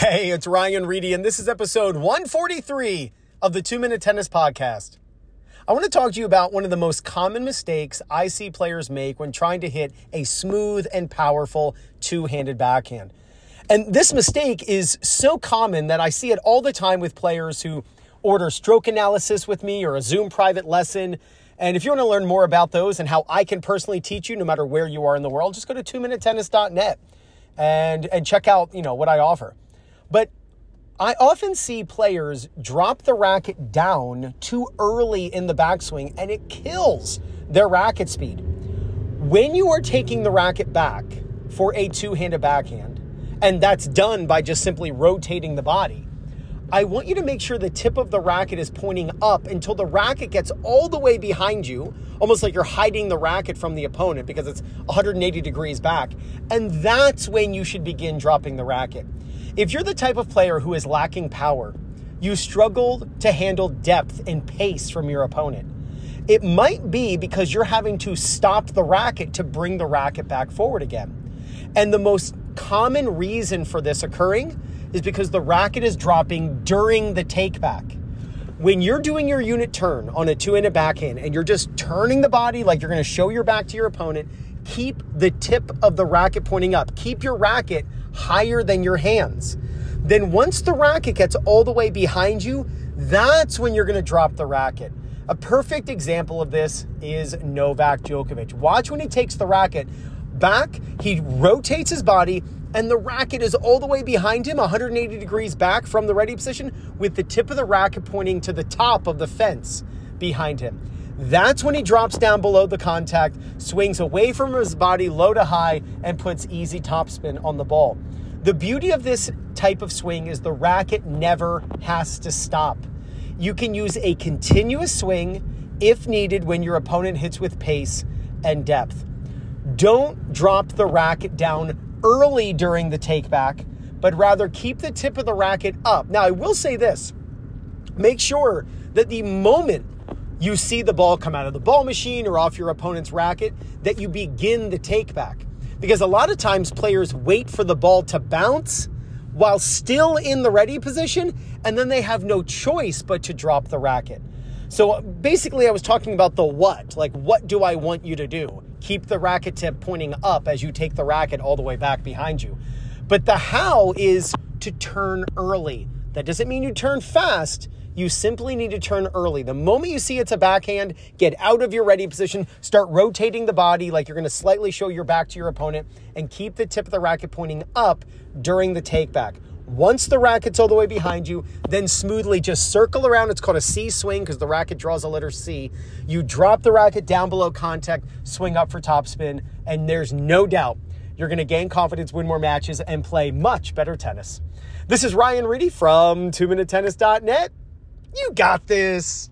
Hey, it's Ryan Reedy, and this is episode 143 of the Two Minute Tennis Podcast. I want to talk to you about one of the most common mistakes I see players make when trying to hit a smooth and powerful two handed backhand. And this mistake is so common that I see it all the time with players who order stroke analysis with me or a Zoom private lesson. And if you want to learn more about those and how I can personally teach you no matter where you are in the world, just go to 2minutetennis.net and and check out, you know, what I offer. But I often see players drop the racket down too early in the backswing and it kills their racket speed. When you are taking the racket back for a two-handed backhand, and that's done by just simply rotating the body, I want you to make sure the tip of the racket is pointing up until the racket gets all the way behind you, almost like you're hiding the racket from the opponent because it's 180 degrees back. And that's when you should begin dropping the racket. If you're the type of player who is lacking power, you struggle to handle depth and pace from your opponent. It might be because you're having to stop the racket to bring the racket back forward again. And the most common reason for this occurring is because the racket is dropping during the take back. When you're doing your unit turn on a two handed backhand and you're just turning the body like you're going to show your back to your opponent, keep the tip of the racket pointing up. Keep your racket higher than your hands. Then once the racket gets all the way behind you, that's when you're going to drop the racket. A perfect example of this is Novak Djokovic. Watch when he takes the racket back, he rotates his body, and the racket is all the way behind him, 180 degrees back from the ready position, with the tip of the racket pointing to the top of the fence behind him. That's when he drops down below the contact, swings away from his body low to high, and puts easy topspin on the ball. The beauty of this type of swing is the racket never has to stop. You can use a continuous swing if needed when your opponent hits with pace and depth. Don't drop the racket down early during the takeback, but rather keep the tip of the racket up. Now, I will say this make sure that the moment you see the ball come out of the ball machine or off your opponent's racket, that you begin the takeback. Because a lot of times players wait for the ball to bounce while still in the ready position, and then they have no choice but to drop the racket. So basically, I was talking about the what. Like, what do I want you to do? Keep the racket tip pointing up as you take the racket all the way back behind you. But the how is to turn early. That doesn't mean you turn fast. You simply need to turn early. The moment you see it's a backhand, get out of your ready position, start rotating the body like you're going to slightly show your back to your opponent, and keep the tip of the racket pointing up during the take back. Once the racket's all the way behind you, then smoothly just circle around. It's called a C swing because the racket draws a letter C. You drop the racket down below contact, swing up for topspin, and there's no doubt you're going to gain confidence, win more matches, and play much better tennis. This is Ryan Reedy from 2minutetennis.net. You got this.